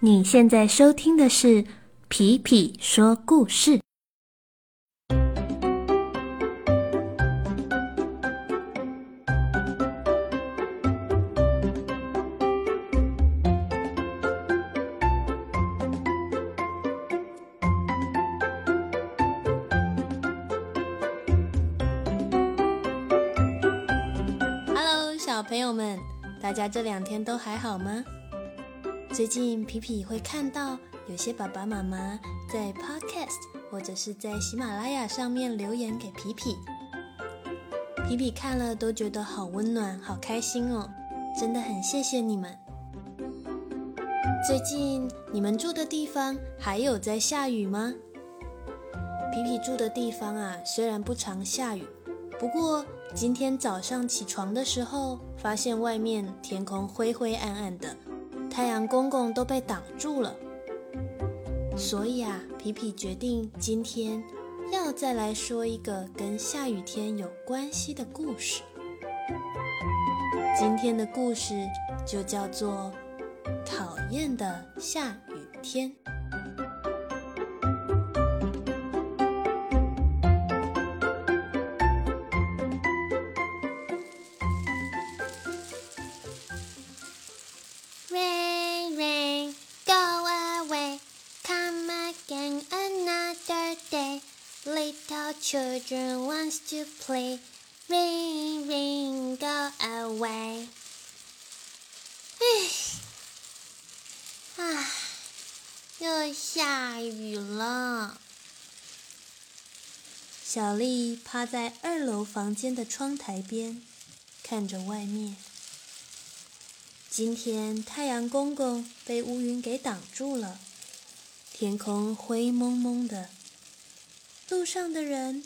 你现在收听的是《皮皮说故事》。小朋友们，大家这两天都还好吗？最近皮皮会看到有些爸爸妈妈在 Podcast 或者是在喜马拉雅上面留言给皮皮，皮皮看了都觉得好温暖、好开心哦，真的很谢谢你们。最近你们住的地方还有在下雨吗？皮皮住的地方啊，虽然不常下雨，不过今天早上起床的时候，发现外面天空灰灰暗暗的。太阳公公都被挡住了，所以啊，皮皮决定今天要再来说一个跟下雨天有关系的故事。今天的故事就叫做《讨厌的下雨天》。又下雨了。小丽趴在二楼房间的窗台边，看着外面。今天太阳公公被乌云给挡住了，天空灰蒙蒙的。路上的人，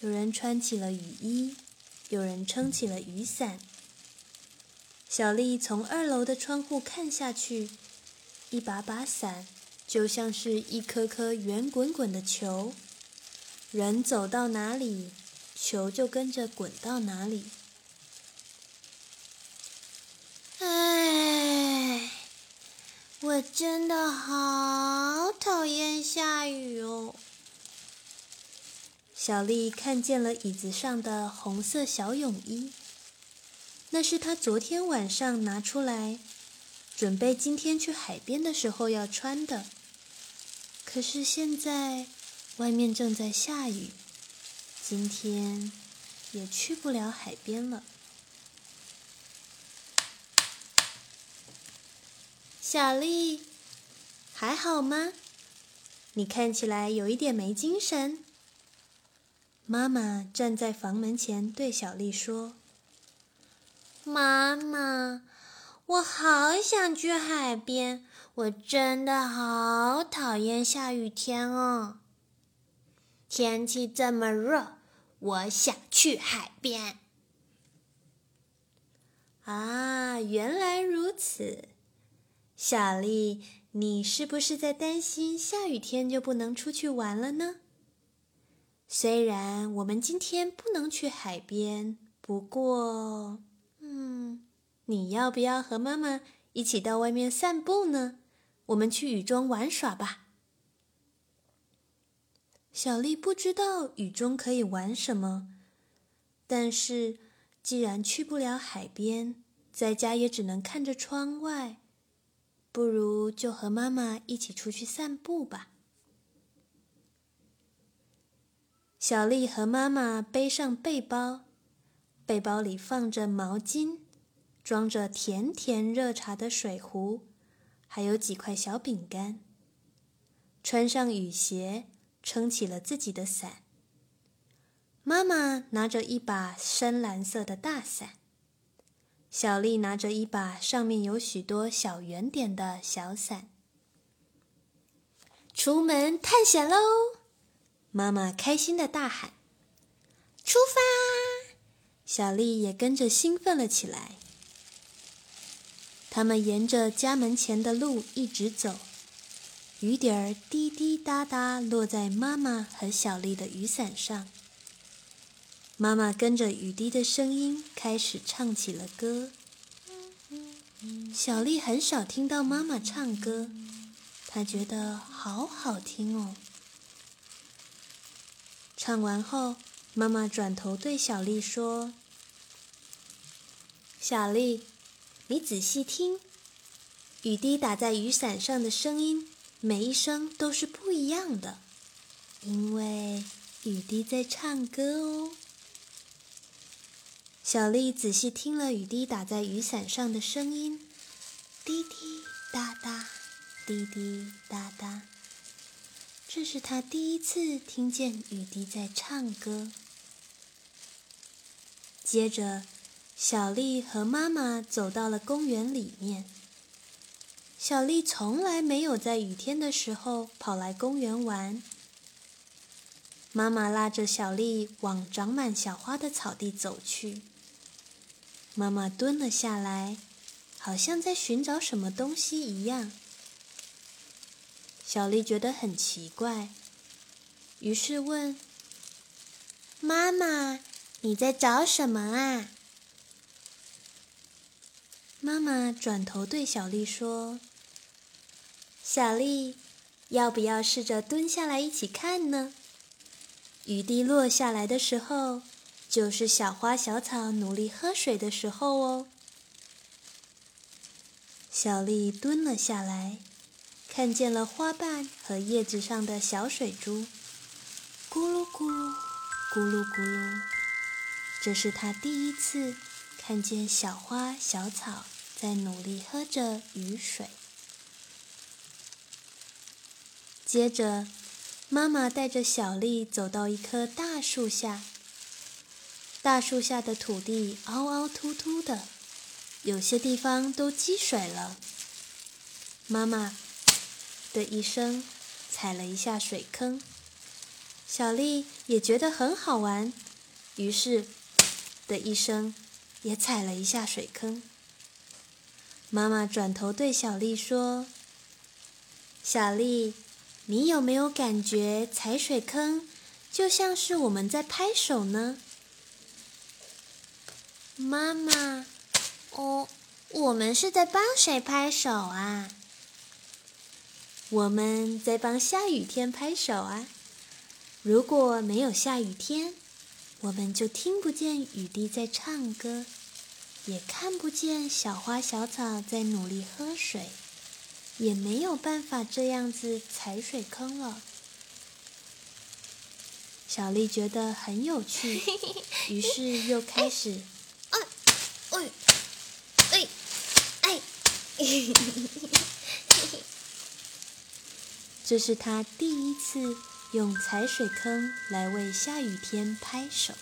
有人穿起了雨衣，有人撑起了雨伞。小丽从二楼的窗户看下去，一把把伞就像是一颗颗圆滚滚的球，人走到哪里，球就跟着滚到哪里。唉，我真的好讨厌下雨哦。小丽看见了椅子上的红色小泳衣，那是她昨天晚上拿出来，准备今天去海边的时候要穿的。可是现在外面正在下雨，今天也去不了海边了。小丽，还好吗？你看起来有一点没精神。妈妈站在房门前，对小丽说：“妈妈，我好想去海边，我真的好讨厌下雨天哦。天气这么热，我想去海边。”啊，原来如此，小丽，你是不是在担心下雨天就不能出去玩了呢？虽然我们今天不能去海边，不过，嗯，你要不要和妈妈一起到外面散步呢？我们去雨中玩耍吧。小丽不知道雨中可以玩什么，但是既然去不了海边，在家也只能看着窗外，不如就和妈妈一起出去散步吧。小丽和妈妈背上背包，背包里放着毛巾，装着甜甜热茶的水壶，还有几块小饼干。穿上雨鞋，撑起了自己的伞。妈妈拿着一把深蓝色的大伞，小丽拿着一把上面有许多小圆点的小伞。出门探险喽！妈妈开心的大喊：“出发！”小丽也跟着兴奋了起来。他们沿着家门前的路一直走，雨点儿滴滴答答落在妈妈和小丽的雨伞上。妈妈跟着雨滴的声音开始唱起了歌。小丽很少听到妈妈唱歌。她觉得好好听哦。唱完后，妈妈转头对小丽说：“小丽，你仔细听，雨滴打在雨伞上的声音，每一声都是不一样的，因为雨滴在唱歌哦。”小丽仔细听了雨滴打在雨伞上的声音，滴滴答答，滴滴答答。这是她第一次听见雨滴在唱歌。接着，小丽和妈妈走到了公园里面。小丽从来没有在雨天的时候跑来公园玩。妈妈拉着小丽往长满小花的草地走去。妈妈蹲了下来，好像在寻找什么东西一样。小丽觉得很奇怪，于是问：“妈妈，你在找什么啊？”妈妈转头对小丽说：“小丽，要不要试着蹲下来一起看呢？雨滴落下来的时候。”就是小花小草努力喝水的时候哦。小丽蹲了下来，看见了花瓣和叶子上的小水珠，咕噜咕噜，咕噜咕噜。这是她第一次看见小花小草在努力喝着雨水。接着，妈妈带着小丽走到一棵大树下。大树下的土地凹凹凸凸的，有些地方都积水了。妈妈的一声踩了一下水坑，小丽也觉得很好玩，于是的一声也踩了一下水坑。妈妈转头对小丽说：“小丽，你有没有感觉踩水坑就像是我们在拍手呢？”妈妈，哦，我们是在帮谁拍手啊？我们在帮下雨天拍手啊！如果没有下雨天，我们就听不见雨滴在唱歌，也看不见小花小草在努力喝水，也没有办法这样子踩水坑了。小丽觉得很有趣，于是又开始。哎，哎，这是她第一次用踩水坑来为下雨天拍手。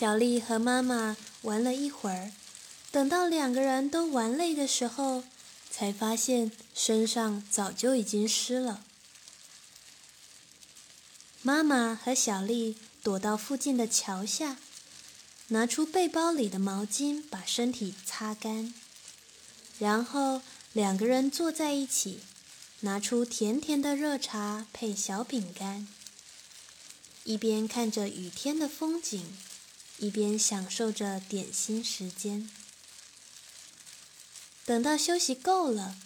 小丽和妈妈玩了一会儿，等到两个人都玩累的时候，才发现身上早就已经湿了。妈妈和小丽躲到附近的桥下。拿出背包里的毛巾，把身体擦干，然后两个人坐在一起，拿出甜甜的热茶配小饼干，一边看着雨天的风景，一边享受着点心时间。等到休息够了，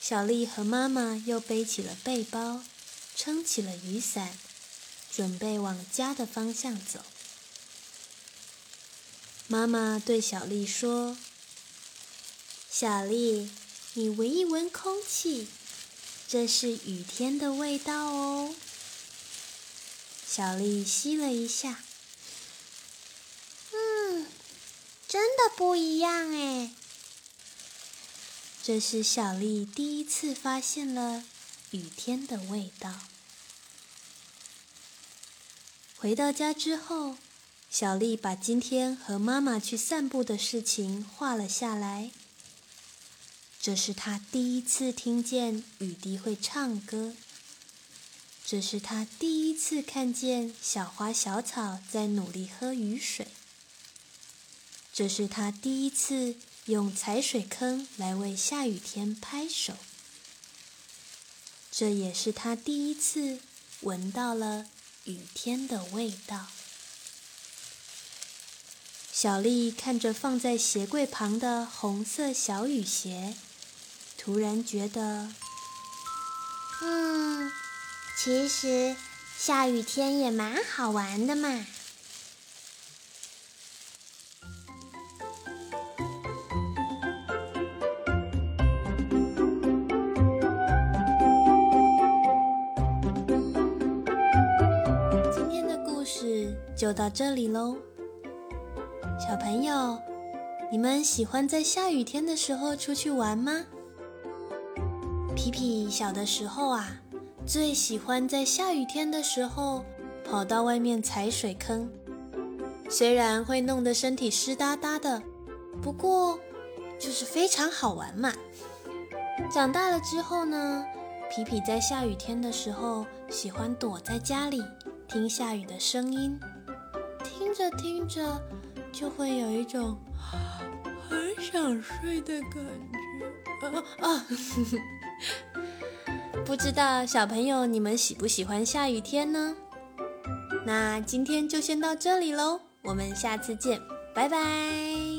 小丽和妈妈又背起了背包，撑起了雨伞，准备往家的方向走。妈妈对小丽说：“小丽，你闻一闻空气，这是雨天的味道哦。”小丽吸了一下，嗯，真的不一样哎。这是小丽第一次发现了雨天的味道。回到家之后。小丽把今天和妈妈去散步的事情画了下来。这是她第一次听见雨滴会唱歌。这是她第一次看见小花小草在努力喝雨水。这是她第一次用踩水坑来为下雨天拍手。这也是她第一次闻到了雨天的味道。小丽看着放在鞋柜旁的红色小雨鞋，突然觉得，嗯，其实下雨天也蛮好玩的嘛。事就到这里喽，小朋友，你们喜欢在下雨天的时候出去玩吗？皮皮小的时候啊，最喜欢在下雨天的时候跑到外面踩水坑。虽然会弄得身体湿哒哒的，不过就是非常好玩嘛。长大了之后呢，皮皮在下雨天的时候喜欢躲在家里听下雨的声音，听着听着就会有一种很想睡的感觉。啊啊！不知道小朋友你们喜不喜欢下雨天呢？那今天就先到这里喽，我们下次见，拜拜。